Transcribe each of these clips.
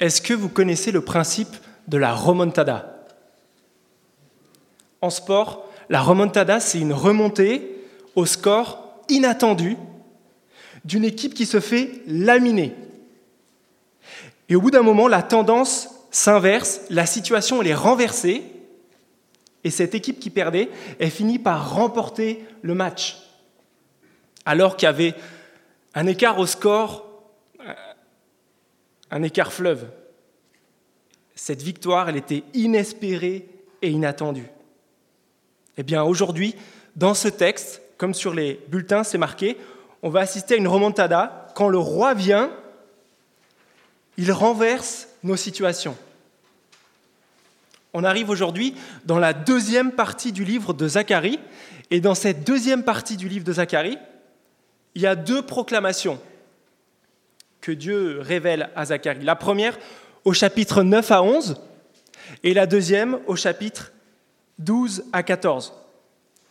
Est-ce que vous connaissez le principe de la remontada? En sport, la remontada, c'est une remontée au score inattendu d'une équipe qui se fait laminer. Et au bout d'un moment, la tendance s'inverse, la situation est renversée, et cette équipe qui perdait, elle finit par remporter le match. Alors qu'il y avait un écart au score, un écart fleuve. Cette victoire, elle était inespérée et inattendue. Eh bien, aujourd'hui, dans ce texte, comme sur les bulletins, c'est marqué, on va assister à une remontada. Quand le roi vient, il renverse nos situations. On arrive aujourd'hui dans la deuxième partie du livre de Zacharie, et dans cette deuxième partie du livre de Zacharie, il y a deux proclamations que Dieu révèle à Zacharie. La première au chapitre 9 à 11, et la deuxième au chapitre 12 à 14.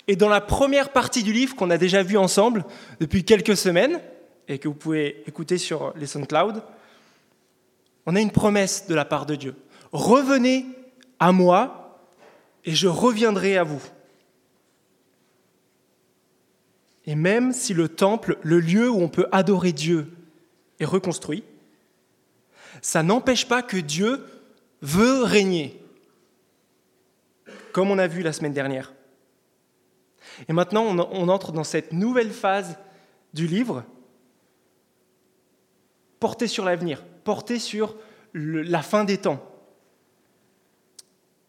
Et dans la première partie du livre qu'on a déjà vu ensemble depuis quelques semaines, et que vous pouvez écouter sur les SoundCloud, on a une promesse de la part de Dieu. Revenez à moi et je reviendrai à vous. Et même si le temple, le lieu où on peut adorer Dieu, est reconstruit, ça n'empêche pas que Dieu veut régner, comme on a vu la semaine dernière. Et maintenant, on entre dans cette nouvelle phase du livre, portée sur l'avenir, portée sur la fin des temps.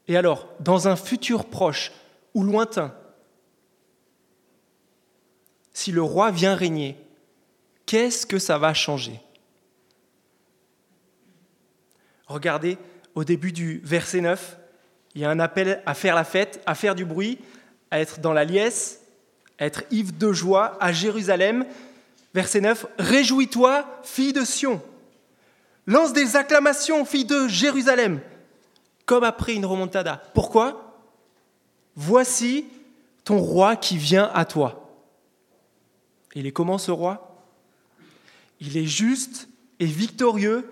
Et alors, dans un futur proche ou lointain, si le roi vient régner, qu'est-ce que ça va changer? Regardez, au début du verset 9, il y a un appel à faire la fête, à faire du bruit, à être dans la liesse, à être ivre de joie à Jérusalem. Verset 9, Réjouis-toi, fille de Sion. Lance des acclamations, fille de Jérusalem, comme après une remontada. Pourquoi? Voici ton roi qui vient à toi. Il est comment ce roi? Il est juste et victorieux,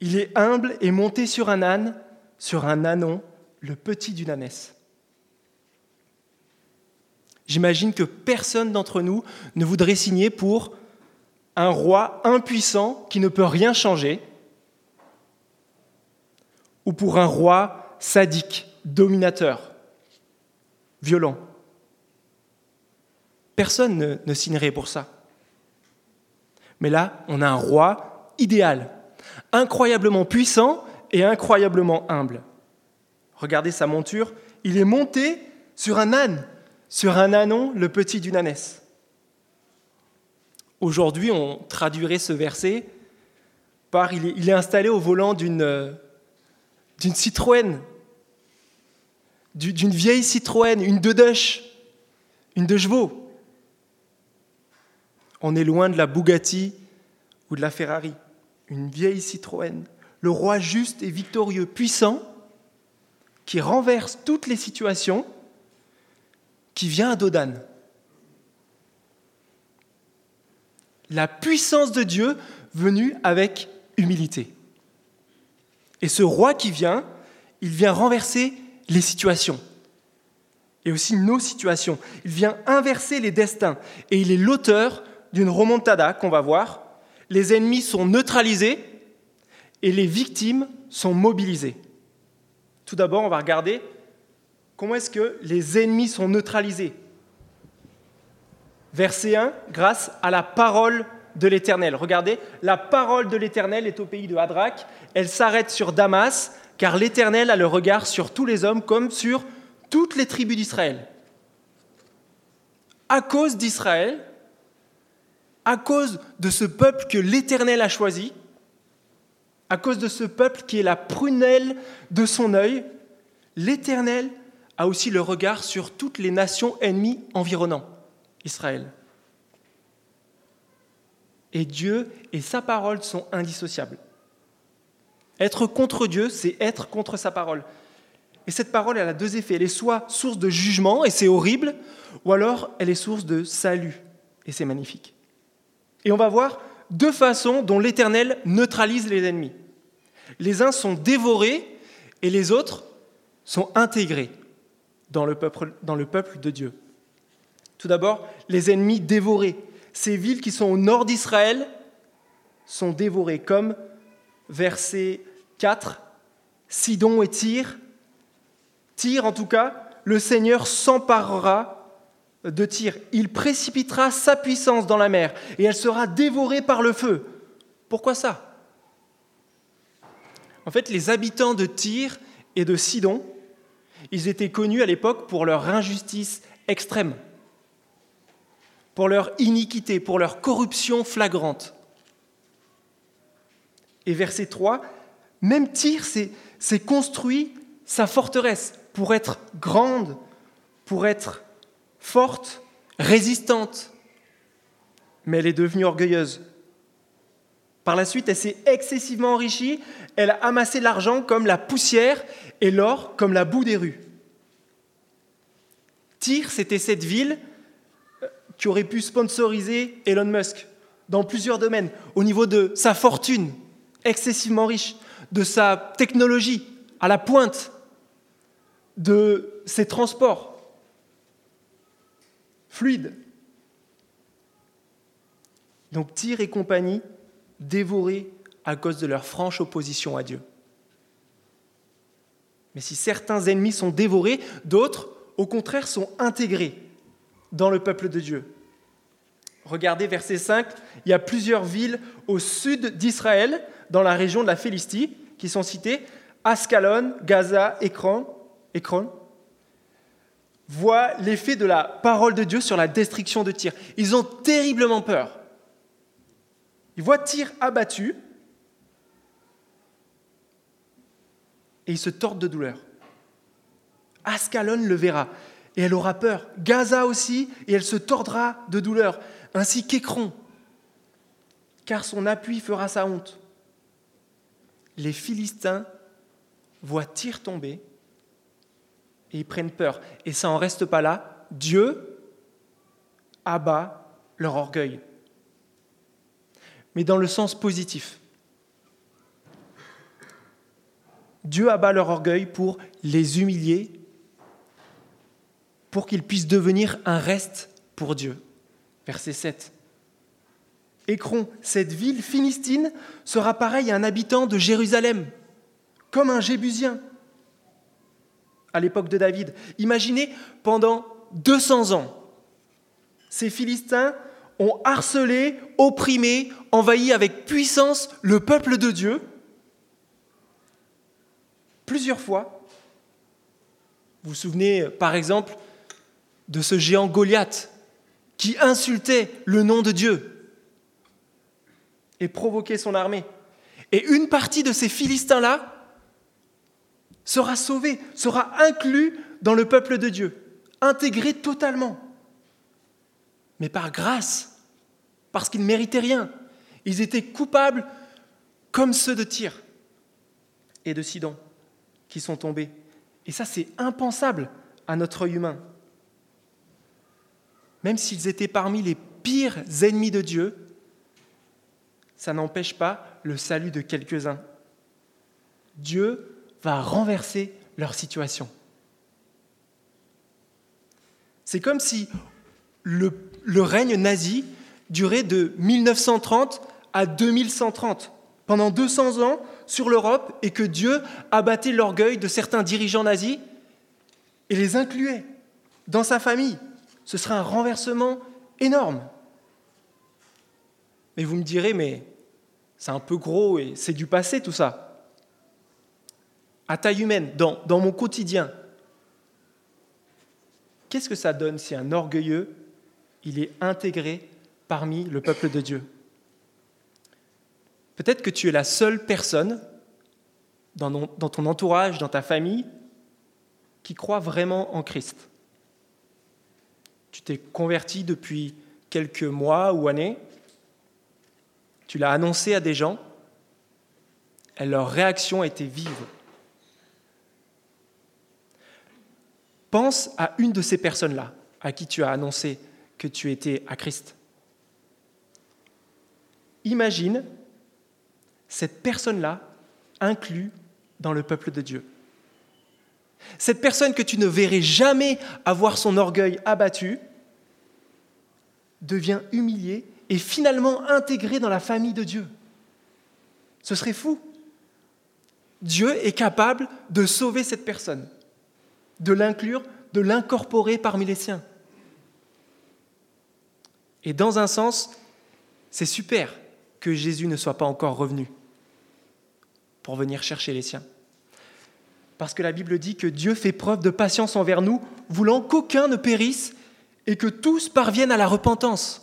il est humble et monté sur un âne, sur un ânon, le petit d'une ânesse. J'imagine que personne d'entre nous ne voudrait signer pour un roi impuissant qui ne peut rien changer, ou pour un roi sadique, dominateur, violent. Personne ne, signerait pour ça. Mais là, on a un roi idéal, incroyablement puissant et incroyablement humble. Regardez sa monture, il est monté sur un âne sur un anon, le petit d'une ânesse. Aujourd'hui, on traduirait ce verset par il est, installé au volant d'une d'une Citroën, d'une vieille Citroën, une Dedush, une deux chevaux. On est loin de la Bugatti ou de la Ferrari, une vieille Citroën. Le roi juste et victorieux, puissant, qui renverse toutes les situations qui vient à Dodan. La puissance de Dieu venue avec humilité. Et ce roi qui vient, il vient renverser les situations et aussi nos situations. Il vient inverser les destins et il est l'auteur d'une remontada qu'on va voir. Les ennemis sont neutralisés et les victimes sont mobilisées. Tout d'abord, on va regarder Comment est-ce que les ennemis sont neutralisés Verset 1, grâce à la parole de l'Éternel. Regardez, la parole de l'Éternel est au pays de Hadrach. Elle s'arrête sur Damas, car l'Éternel a le regard sur tous les hommes comme sur toutes les tribus d'Israël. À cause d'Israël, à cause de ce peuple que l'Éternel a choisi, à cause de ce peuple qui est la prunelle de son œil, l'Éternel a aussi le regard sur toutes les nations ennemies environnant Israël. Et Dieu et sa parole sont indissociables. Être contre Dieu, c'est être contre sa parole. Et cette parole, elle a deux effets. Elle est soit source de jugement, et c'est horrible, ou alors elle est source de salut, et c'est magnifique. Et on va voir deux façons dont l'Éternel neutralise les ennemis. Les uns sont dévorés et les autres sont intégrés dans le peuple, de Dieu. Tout d'abord, les ennemis dévorés. Ces villes qui sont au nord d'Israël sont dévorées, comme verset 4, Sidon et Tyr. Tyr, en tout cas, le Seigneur s'emparera de Tyr. Il précipitera sa puissance dans la mer et elle sera dévorée par le feu. Pourquoi ça? En fait, les habitants de Tyr et de Sidon, ils étaient connus à l'époque pour leur injustice extrême, pour leur iniquité, pour leur corruption flagrante. Et verset 3, même Tyr s'est construit sa forteresse pour être grande, pour être forte, résistante, mais elle est devenue orgueilleuse. Par la suite, elle s'est excessivement enrichie, elle a amassé l'argent comme la poussière et l'or comme la boue des rues. Tyr, c'était cette ville euh, qui aurait pu sponsoriser Elon Musk dans plusieurs domaines, au niveau de sa fortune excessivement riche, de sa technologie à la pointe, de ses transports fluides. Donc Tyr et compagnie dévorés à cause de leur franche opposition à Dieu. Mais si certains ennemis sont dévorés, d'autres, au contraire, sont intégrés dans le peuple de Dieu. Regardez verset 5, il y a plusieurs villes au sud d'Israël, dans la région de la Philistie, qui sont citées, Ascalon, Gaza, Ekron, Ekron, voient l'effet de la parole de Dieu sur la destruction de Tyr. Ils ont terriblement peur. Ils voient Tyr abattu et ils se tordent de douleur. Ascalon le verra et elle aura peur. Gaza aussi et elle se tordra de douleur, ainsi qu'Écron, car son appui fera sa honte. Les Philistins voient Tyr tomber et ils prennent peur. Et ça n'en reste pas là. Dieu abat leur orgueil mais dans le sens positif. Dieu abat leur orgueil pour les humilier, pour qu'ils puissent devenir un reste pour Dieu. Verset 7. Écron, cette ville philistine, sera pareille à un habitant de Jérusalem, comme un Jébusien à l'époque de David. Imaginez, pendant 200 ans, ces Philistins ont harcelé, opprimé, envahi avec puissance le peuple de Dieu plusieurs fois. Vous vous souvenez par exemple de ce géant Goliath qui insultait le nom de Dieu et provoquait son armée. Et une partie de ces Philistins-là sera sauvée, sera inclus dans le peuple de Dieu, intégré totalement mais par grâce, parce qu'ils ne méritaient rien. Ils étaient coupables comme ceux de Tyr et de Sidon qui sont tombés. Et ça, c'est impensable à notre œil humain. Même s'ils étaient parmi les pires ennemis de Dieu, ça n'empêche pas le salut de quelques-uns. Dieu va renverser leur situation. C'est comme si le le règne nazi durait de 1930 à 2130, pendant 200 ans sur l'Europe, et que Dieu abattait l'orgueil de certains dirigeants nazis et les incluait dans sa famille. Ce serait un renversement énorme. Mais vous me direz, mais c'est un peu gros et c'est du passé tout ça. À taille humaine, dans, dans mon quotidien, qu'est-ce que ça donne si un orgueilleux il est intégré parmi le peuple de Dieu? Peut-être que tu es la seule personne dans, ton entourage, dans ta famille, qui croit vraiment en Christ. Tu t'es converti depuis quelques mois ou années, tu l'as annoncé à des gens, et leur réaction a été vive. Pense à une de ces personnes-là à qui tu as annoncé que tu étais à Christ. Imagine cette personne-là inclus dans le peuple de Dieu. Cette personne que tu ne verrais jamais avoir son orgueil abattu devient humiliée et finalement intégrée dans la famille de Dieu. Ce serait fou. Dieu est capable de sauver cette personne, de l'inclure, de l'incorporer parmi les siens. Et dans un sens, c'est super que Jésus ne soit pas encore revenu pour venir chercher les siens. Parce que la Bible dit que Dieu fait preuve de patience envers nous, voulant qu'aucun ne périsse et que tous parviennent à la repentance.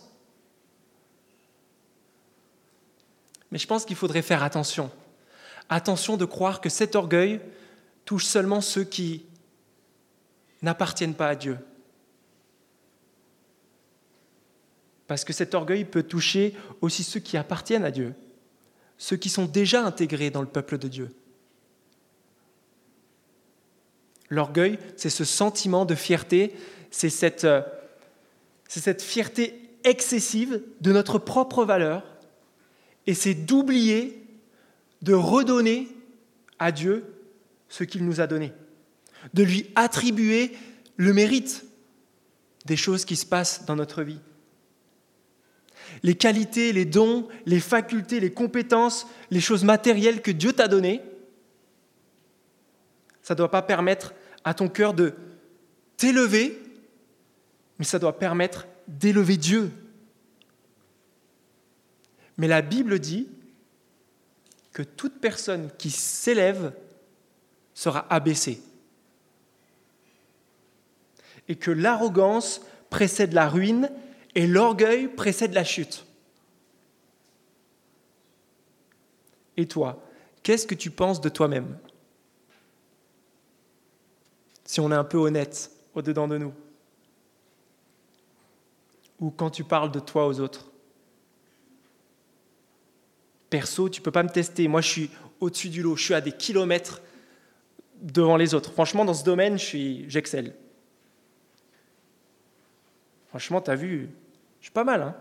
Mais je pense qu'il faudrait faire attention. Attention de croire que cet orgueil touche seulement ceux qui n'appartiennent pas à Dieu. Parce que cet orgueil peut toucher aussi ceux qui appartiennent à Dieu, ceux qui sont déjà intégrés dans le peuple de Dieu. L'orgueil, c'est ce sentiment de fierté, c'est cette, euh, fierté excessive de notre propre valeur, et c'est d'oublier de redonner à Dieu ce qu'il nous a donné, de lui attribuer le mérite des choses qui se passent dans notre vie. Les qualités, les dons, les facultés, les compétences, les choses matérielles que Dieu t'a données, ça ne doit pas permettre à ton cœur de t'élever, mais ça doit permettre d'élever Dieu. Mais la Bible dit que toute personne qui s'élève sera abaissée. Et que l'arrogance précède la ruine et l'orgueil précède la chute. Et toi, qu'est-ce que tu penses de toi-même? Si on est un peu honnête au-dedans de nous Ou quand tu parles de toi aux autres Perso, tu peux pas me tester. Moi, je suis au-dessus du lot. Je suis à des kilomètres devant les autres. Franchement, dans ce domaine, j'excelle. Franchement, tu as vu, je suis pas mal. Hein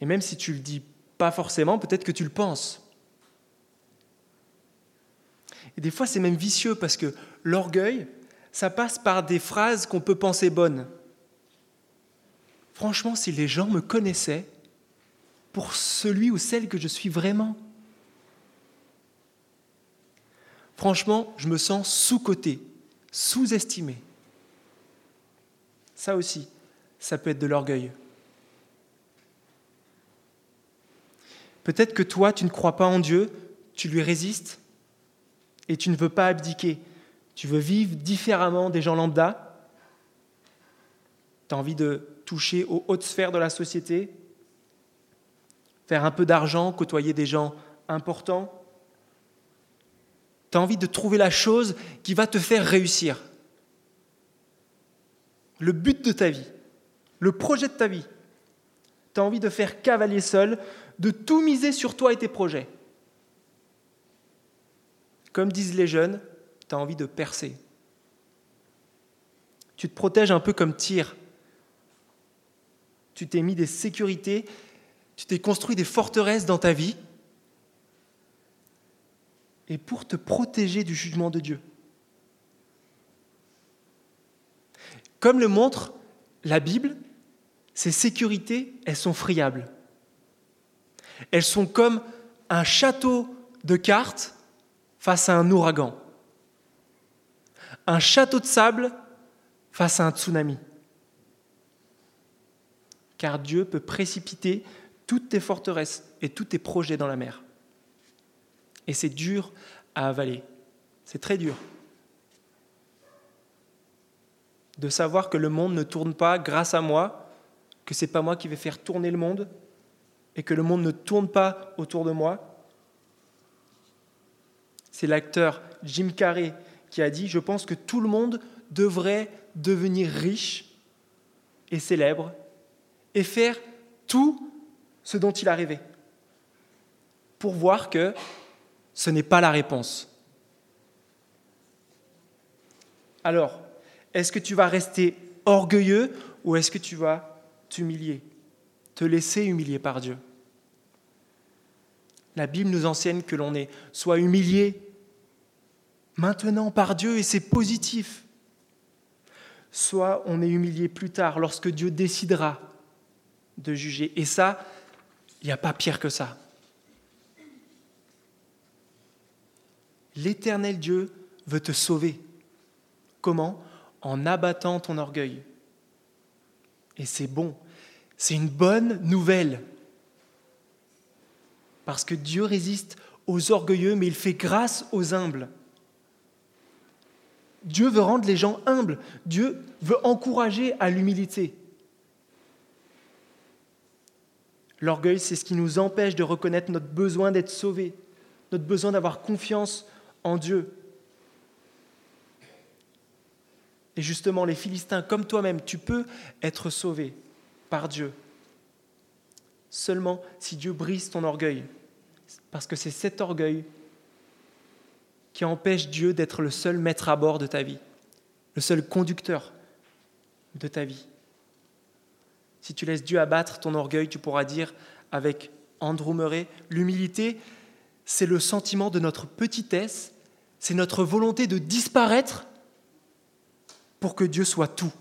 Et même si tu le dis pas forcément, peut-être que tu le penses. Et des fois, c'est même vicieux parce que l'orgueil, ça passe par des phrases qu'on peut penser bonnes. Franchement, si les gens me connaissaient pour celui ou celle que je suis vraiment, franchement, je me sens sous-coté, sous-estimé. Ça aussi, ça peut être de l'orgueil. Peut-être que toi, tu ne crois pas en Dieu, tu lui résistes, et tu ne veux pas abdiquer. Tu veux vivre différemment des gens lambda. Tu as envie de toucher aux hautes sphères de la société, faire un peu d'argent, côtoyer des gens importants. Tu as envie de trouver la chose qui va te faire réussir. Le but de ta vie, le projet de ta vie. Tu as envie de faire cavalier seul, de tout miser sur toi et tes projets. Comme disent les jeunes, tu as envie de percer. Tu te protèges un peu comme tir. Tu t'es mis des sécurités, tu t'es construit des forteresses dans ta vie, et pour te protéger du jugement de Dieu. Comme le montre la Bible, ces sécurités, elles sont friables. Elles sont comme un château de cartes face à un ouragan, un château de sable face à un tsunami. Car Dieu peut précipiter toutes tes forteresses et tous tes projets dans la mer. Et c'est dur à avaler. C'est très dur. De savoir que le monde ne tourne pas grâce à moi, que ce n'est pas moi qui vais faire tourner le monde, et que le monde ne tourne pas autour de moi, c'est l'acteur Jim Carrey qui a dit, je pense que tout le monde devrait devenir riche et célèbre et faire tout ce dont il a rêvé pour voir que ce n'est pas la réponse. Alors, est-ce que tu vas rester orgueilleux ou est-ce que tu vas t'humilier, te laisser humilier par Dieu? La Bible nous enseigne que l'on est soit humilié maintenant par Dieu et c'est positif, soit on est humilié plus tard lorsque Dieu décidera de juger. Et ça, il n'y a pas pire que ça. L'éternel Dieu veut te sauver. Comment? En abattant ton orgueil. Et c'est bon. C'est une bonne nouvelle. Parce que Dieu résiste aux orgueilleux, mais il fait grâce aux humbles. Dieu veut rendre les gens humbles. Dieu veut encourager à l'humilité. L'orgueil, c'est ce qui nous empêche de reconnaître notre besoin d'être sauvés, notre besoin d'avoir confiance en Dieu. Et justement, les Philistins, comme toi-même, tu peux être sauvé par Dieu. Seulement si Dieu brise ton orgueil. Parce que c'est cet orgueil qui empêche Dieu d'être le seul maître à bord de ta vie, le seul conducteur de ta vie. Si tu laisses Dieu abattre ton orgueil, tu pourras dire avec Andrew Murray, l'humilité, c'est le sentiment de notre petitesse, c'est notre volonté de disparaître pour que Dieu soit tout.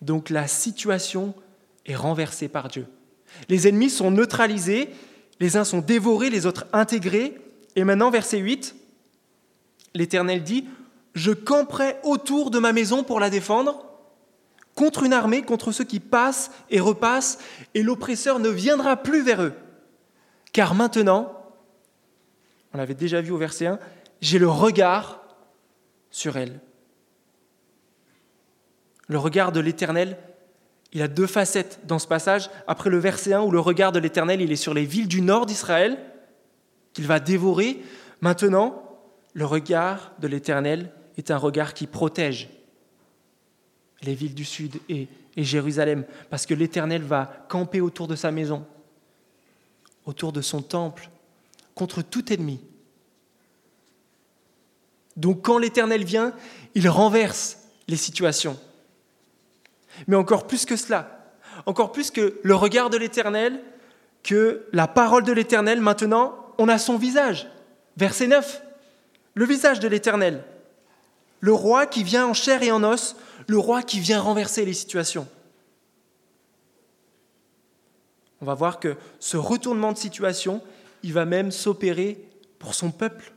Donc la situation est renversée par Dieu. Les ennemis sont neutralisés, les uns sont dévorés, les autres intégrés. Et maintenant, verset 8, l'Éternel dit, Je camperai autour de ma maison pour la défendre, contre une armée, contre ceux qui passent et repassent, et l'oppresseur ne viendra plus vers eux. Car maintenant, on l'avait déjà vu au verset 1, j'ai le regard sur elle. Le regard de l'Éternel, il a deux facettes dans ce passage. Après le verset 1 où le regard de l'Éternel, il est sur les villes du nord d'Israël, qu'il va dévorer. Maintenant, le regard de l'Éternel est un regard qui protège les villes du sud et, et Jérusalem, parce que l'Éternel va camper autour de sa maison, autour de son temple, contre tout ennemi. Donc quand l'Éternel vient, il renverse les situations. Mais encore plus que cela, encore plus que le regard de l'Éternel, que la parole de l'Éternel, maintenant, on a son visage. Verset 9, le visage de l'Éternel. Le roi qui vient en chair et en os, le roi qui vient renverser les situations. On va voir que ce retournement de situation, il va même s'opérer pour son peuple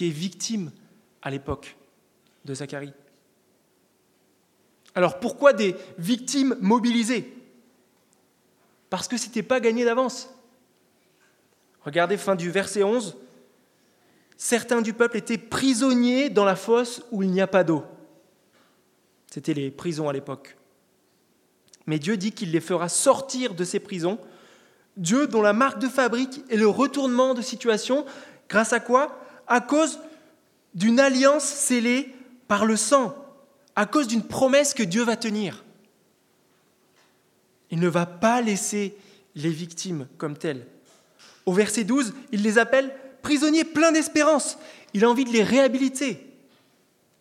qui est victime à l'époque de Zacharie. Alors pourquoi des victimes mobilisées? Parce que ce n'était pas gagné d'avance. Regardez fin du verset 11. Certains du peuple étaient prisonniers dans la fosse où il n'y a pas d'eau. C'était les prisons à l'époque. Mais Dieu dit qu'il les fera sortir de ces prisons. Dieu dont la marque de fabrique est le retournement de situation, grâce à quoi à cause d'une alliance scellée par le sang, à cause d'une promesse que Dieu va tenir. Il ne va pas laisser les victimes comme telles. Au verset 12, il les appelle prisonniers pleins d'espérance. Il a envie de les réhabiliter.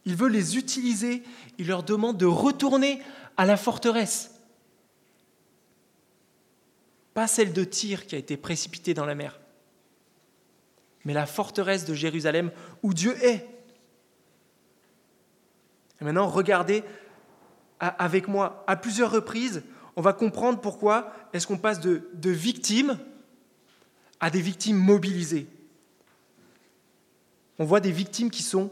Il veut les utiliser. Il leur demande de retourner à la forteresse. Pas celle de Tyr qui a été précipitée dans la mer mais la forteresse de Jérusalem où Dieu est. Et maintenant, regardez avec moi à plusieurs reprises, on va comprendre pourquoi est-ce qu'on passe de, de victimes à des victimes mobilisées. On voit des victimes qui sont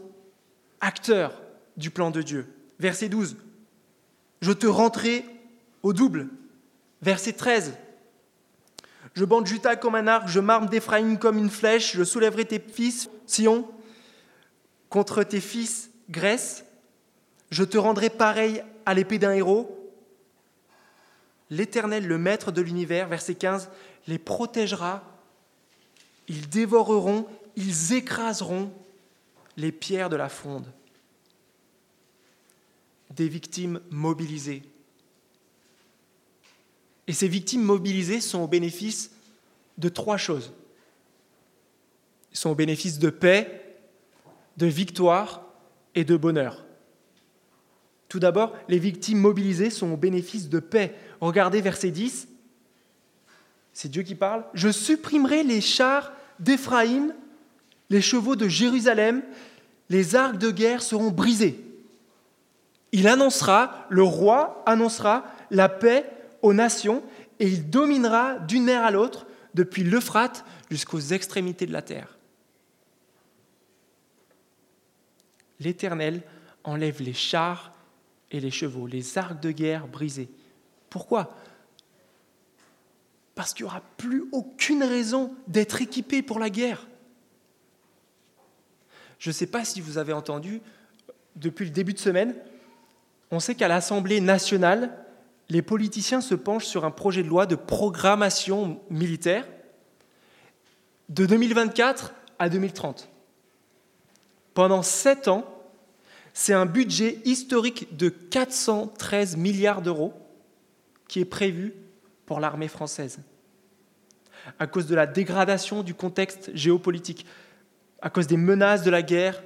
acteurs du plan de Dieu. Verset 12, je te rentrerai au double. Verset 13, je bande Juta comme un arc, je marme d'Éphraïm comme une flèche, je soulèverai tes fils, Sion, contre tes fils, Grèce. Je te rendrai pareil à l'épée d'un héros. L'Éternel, le Maître de l'univers, verset 15, les protégera. Ils dévoreront, ils écraseront les pierres de la fronde. Des victimes mobilisées et ces victimes mobilisées sont au bénéfice de trois choses. Ils sont au bénéfice de paix, de victoire et de bonheur. Tout d'abord, les victimes mobilisées sont au bénéfice de paix. Regardez verset 10. c'est Dieu qui parle, je supprimerai les chars d'Éphraïm, les chevaux de Jérusalem, les arcs de guerre seront brisés. Il annoncera, le roi annoncera la paix aux nations et il dominera d'une mer à l'autre, depuis l'Euphrate jusqu'aux extrémités de la terre. L'Éternel enlève les chars et les chevaux, les arcs de guerre brisés. Pourquoi? Parce qu'il n'y aura plus aucune raison d'être équipé pour la guerre. Je ne sais pas si vous avez entendu, depuis le début de semaine, on sait qu'à l'Assemblée nationale, les politiciens se penchent sur un projet de loi de programmation militaire de 2024 à 2030. Pendant sept ans, c'est un budget historique de 413 milliards d'euros qui est prévu pour l'armée française. À cause de la dégradation du contexte géopolitique, à cause des menaces de la guerre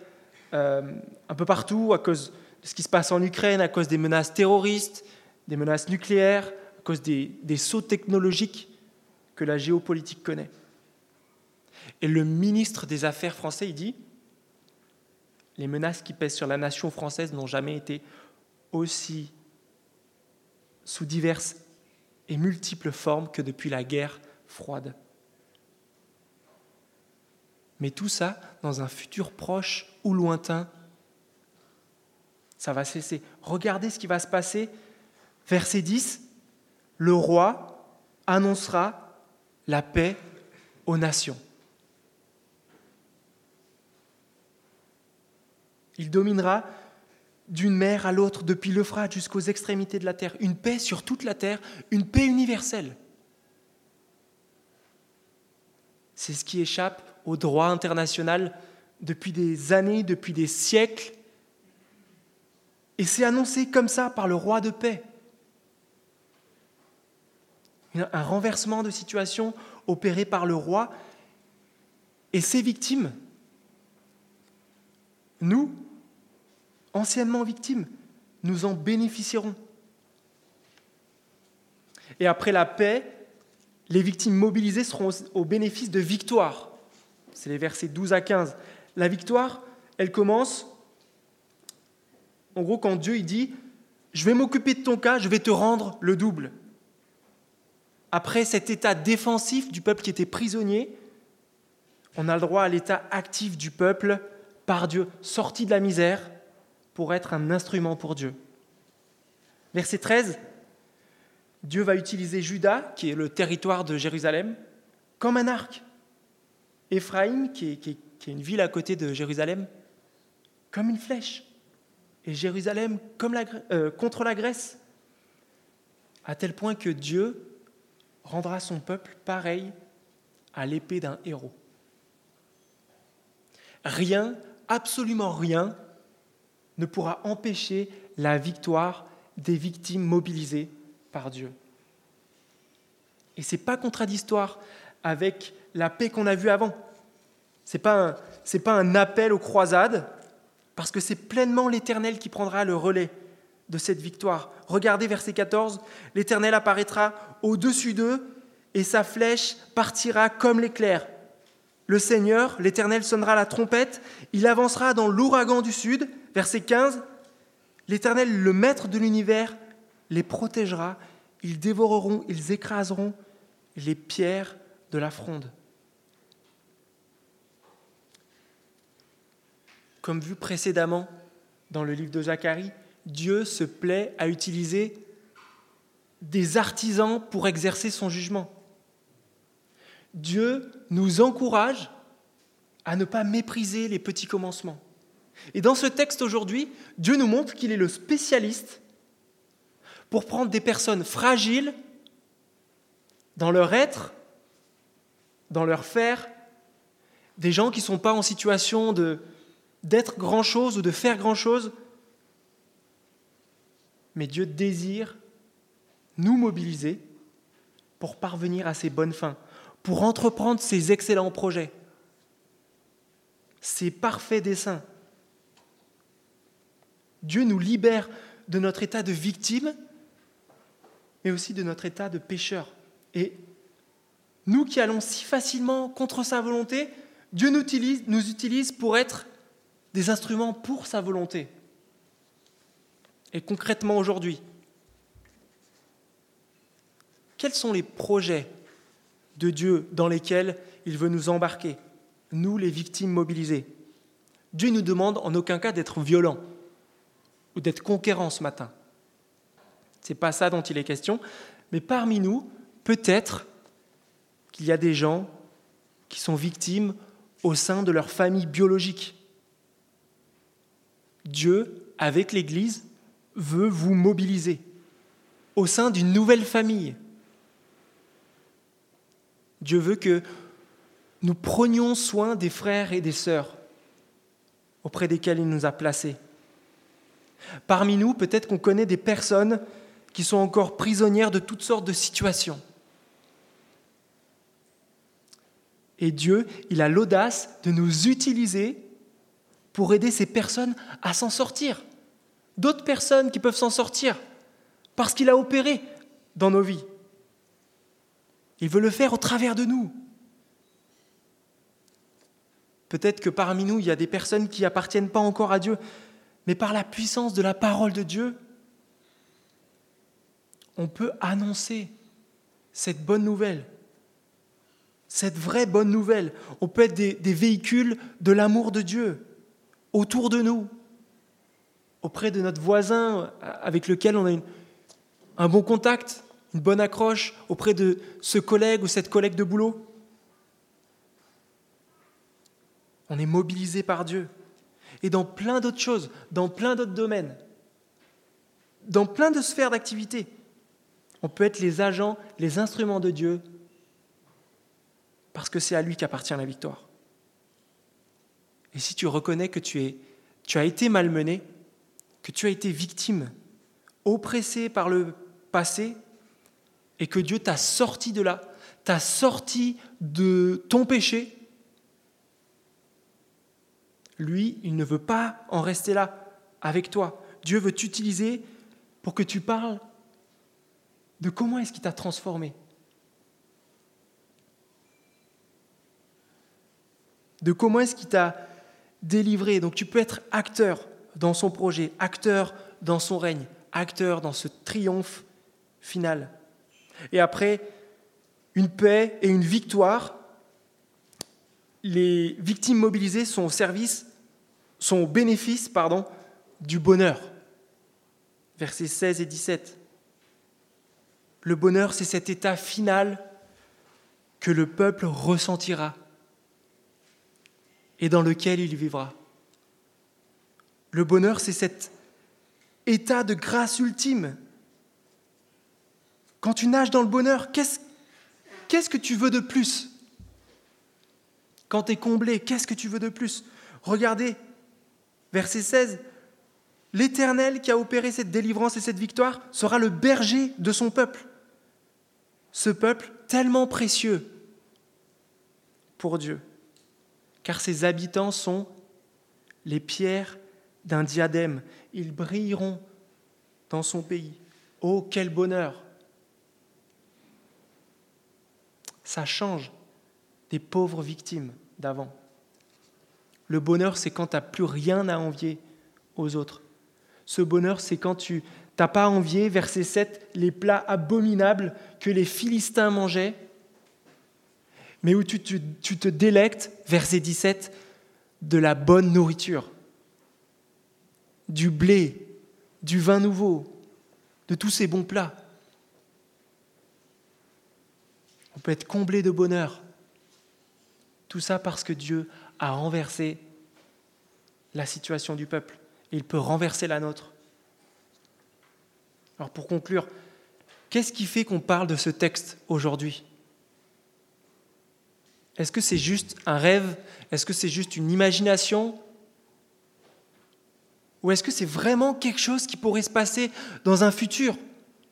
euh, un peu partout, à cause de ce qui se passe en Ukraine, à cause des menaces terroristes, des menaces nucléaires, à cause des, sauts technologiques que la géopolitique connaît. Et le ministre des Affaires français, il dit, les menaces qui pèsent sur la nation française n'ont jamais été aussi sous diverses et multiples formes que depuis la guerre froide. Mais tout ça dans un futur proche ou lointain, ça va cesser. Regardez ce qui va se passer. Verset 10, le roi annoncera la paix aux nations. Il dominera d'une mer à l'autre, depuis l'Euphrate jusqu'aux extrémités de la terre. Une paix sur toute la terre, une paix universelle. C'est ce qui échappe au droit international depuis des années, depuis des siècles. Et c'est annoncé comme ça par le roi de paix. Un renversement de situation opéré par le roi et ses victimes. Nous, anciennement victimes, nous en bénéficierons. Et après la paix, les victimes mobilisées seront au bénéfice de victoire. C'est les versets 12 à 15. La victoire, elle commence, en gros, quand Dieu il dit, je vais m'occuper de ton cas, je vais te rendre le double. Après cet état défensif du peuple qui était prisonnier, on a le droit à l'état actif du peuple par Dieu, sorti de la misère pour être un instrument pour Dieu. Verset 13, Dieu va utiliser Juda, qui est le territoire de Jérusalem, comme un arc. Éphraïm, qui est, une ville à côté de Jérusalem, comme une flèche. Et Jérusalem comme euh, contre la Grèce. À tel point que Dieu rendra son peuple pareil à l'épée d'un héros. Rien, absolument rien, ne pourra empêcher la victoire des victimes mobilisées par Dieu. Et ce n'est pas contradictoire avec la paix qu'on a vue avant. Ce n'est pas, un, pas un appel aux croisades, parce que c'est pleinement l'Éternel qui prendra le relais de cette victoire. Regardez verset 14, l'Éternel apparaîtra au-dessus d'eux et sa flèche partira comme l'éclair. Le Seigneur, l'Éternel, sonnera la trompette, il avancera dans l'ouragan du sud. Verset 15, l'Éternel, le Maître de l'univers, les protégera, ils dévoreront, ils écraseront les pierres de la fronde. Comme vu précédemment dans le livre de Zacharie, Dieu se plaît à utiliser des artisans pour exercer son jugement. Dieu nous encourage à ne pas mépriser les petits commencements. Et dans ce texte aujourd'hui, Dieu nous montre qu'il est le spécialiste pour prendre des personnes fragiles dans leur être, dans leur faire, des gens qui ne sont pas en situation d'être grand-chose ou de faire grand-chose, mais Dieu désire nous mobiliser pour parvenir à ses bonnes fins, pour entreprendre ses excellents projets, ses parfaits desseins. Dieu nous libère de notre état de victime, mais aussi de notre état de pécheur. Et Nous qui allons si facilement contre sa volonté, Dieu nous utilise, nous utilise pour être des instruments pour sa volonté. Et concrètement aujourd'hui, quels sont les projets de Dieu dans lesquels il veut nous embarquer, nous les victimes mobilisées? Dieu nous demande en aucun cas d'être violents ou d'être conquérants ce matin. Ce n'est pas ça dont il est question, mais parmi nous, peut-être qu'il y a des gens qui sont victimes au sein de leur famille biologique. Dieu, avec l'Église, veut vous mobiliser au sein d'une nouvelle famille. Dieu veut que nous prenions soin des frères et des sœurs auprès desquels il nous a placés. Parmi nous, peut-être qu'on connaît des personnes qui sont encore prisonnières de toutes sortes de situations. Et Dieu, il a l'audace de nous utiliser pour aider ces personnes à s'en sortir. D'autres personnes qui peuvent s'en sortir parce qu'il a opéré dans nos vies. Il veut le faire au travers de nous. Peut-être que parmi nous, il y a des personnes qui n'appartiennent pas encore à Dieu, mais par la puissance de la parole de Dieu, on peut annoncer cette bonne nouvelle, cette vraie bonne nouvelle. On peut être des, véhicules de l'amour de Dieu autour de nous, auprès de notre voisin avec lequel on a un bon contact, une bonne accroche, auprès de ce collègue ou cette collègue de boulot. On est mobilisé par Dieu. Et dans plein d'autres choses, dans plein d'autres domaines, dans plein de sphères d'activité, on peut être les agents, les instruments de Dieu, parce que c'est à lui qu'appartient la victoire. Et si tu reconnais que tu as été malmené, que tu as été victime, oppressé par le passé, et que Dieu t'a sorti de là, t'a sorti de ton péché, lui, il ne veut pas en rester là avec toi. Dieu veut t'utiliser pour que tu parles de comment est-ce qu'il t'a transformé. De comment est-ce qu'il t'a délivré. Donc tu peux être acteur dans son projet, acteur dans son règne, acteur dans ce triomphe final. Et après, une paix et une victoire les victimes mobilisées sont au service, sont au bénéfice pardon, du bonheur. Versets 16 et 17. Le bonheur, c'est cet état final que le peuple ressentira et dans lequel il vivra. Le bonheur, c'est cet état de grâce ultime. Quand tu nages dans le bonheur, qu'est-ce, que tu veux de plus? Quand tu es comblé, qu'est-ce que tu veux de plus? Regardez, verset 16, L'Éternel qui a opéré cette délivrance et cette victoire sera le berger de son peuple. Ce peuple tellement précieux pour Dieu, car ses habitants sont les pierres d'un diadème. Ils brilleront dans son pays. Oh, quel bonheur Ça change des pauvres victimes d'avant. Le bonheur, c'est quand tu n'as plus rien à envier aux autres. Ce bonheur, c'est quand tu n'as pas envié, verset 7, les plats abominables que les Philistins mangeaient, mais où tu, te délectes, verset 17, de la bonne nourriture, du blé, du vin nouveau, de tous ces bons plats. On peut être comblé de bonheur tout ça parce que Dieu a renversé la situation du peuple. il peut renverser la nôtre. Alors pour conclure, qu'est-ce qui fait qu'on parle de ce texte aujourd'hui? Est-ce que c'est juste un rêve? Est-ce que c'est juste une imagination? Ou est-ce que c'est vraiment quelque chose qui pourrait se passer dans un futur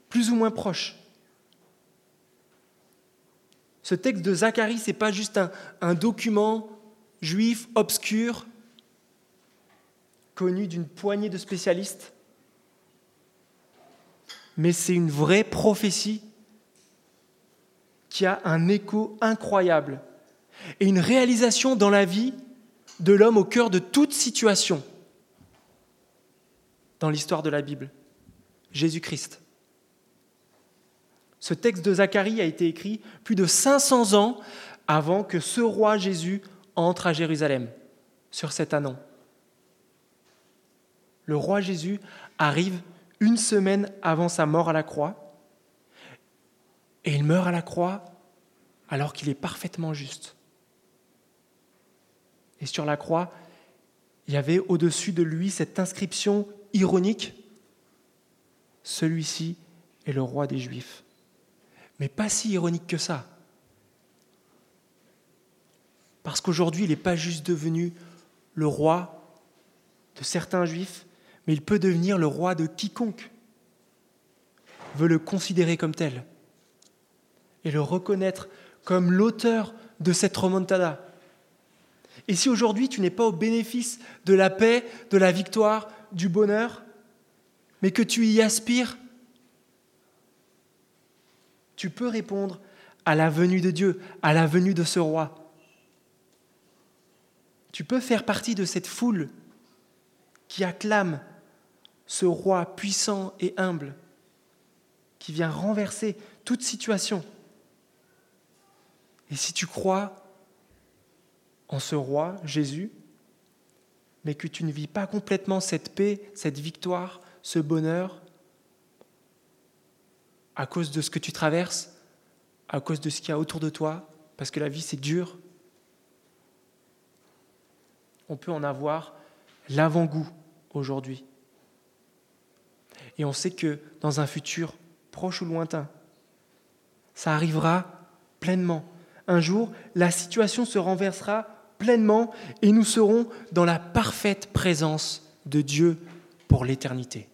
plus ou moins proche? Ce texte de Zacharie, ce n'est pas juste un, un document juif obscur, connu d'une poignée de spécialistes, mais c'est une vraie prophétie qui a un écho incroyable et une réalisation dans la vie de l'homme au cœur de toute situation dans l'histoire de la Bible. Jésus-Christ. Ce texte de Zacharie a été écrit plus de 500 ans avant que ce roi Jésus entre à Jérusalem, sur cet anon. Le roi Jésus arrive une semaine avant sa mort à la croix, et il meurt à la croix alors qu'il est parfaitement juste. Et sur la croix, il y avait au-dessus de lui cette inscription ironique, celui-ci est le roi des Juifs. Mais pas si ironique que ça. Parce qu'aujourd'hui, il n'est pas juste devenu le roi de certains juifs, mais il peut devenir le roi de quiconque veut le considérer comme tel et le reconnaître comme l'auteur de cette remontada. Et si aujourd'hui tu n'es pas au bénéfice de la paix, de la victoire, du bonheur, mais que tu y aspires, tu peux répondre à la venue de Dieu, à la venue de ce roi. Tu peux faire partie de cette foule qui acclame ce roi puissant et humble, qui vient renverser toute situation. Et si tu crois en ce roi, Jésus, mais que tu ne vis pas complètement cette paix, cette victoire, ce bonheur, à cause de ce que tu traverses, à cause de ce qu'il y a autour de toi, parce que la vie c'est dur, on peut en avoir l'avant-goût aujourd'hui. Et on sait que dans un futur proche ou lointain, ça arrivera pleinement. Un jour, la situation se renversera pleinement et nous serons dans la parfaite présence de Dieu pour l'éternité.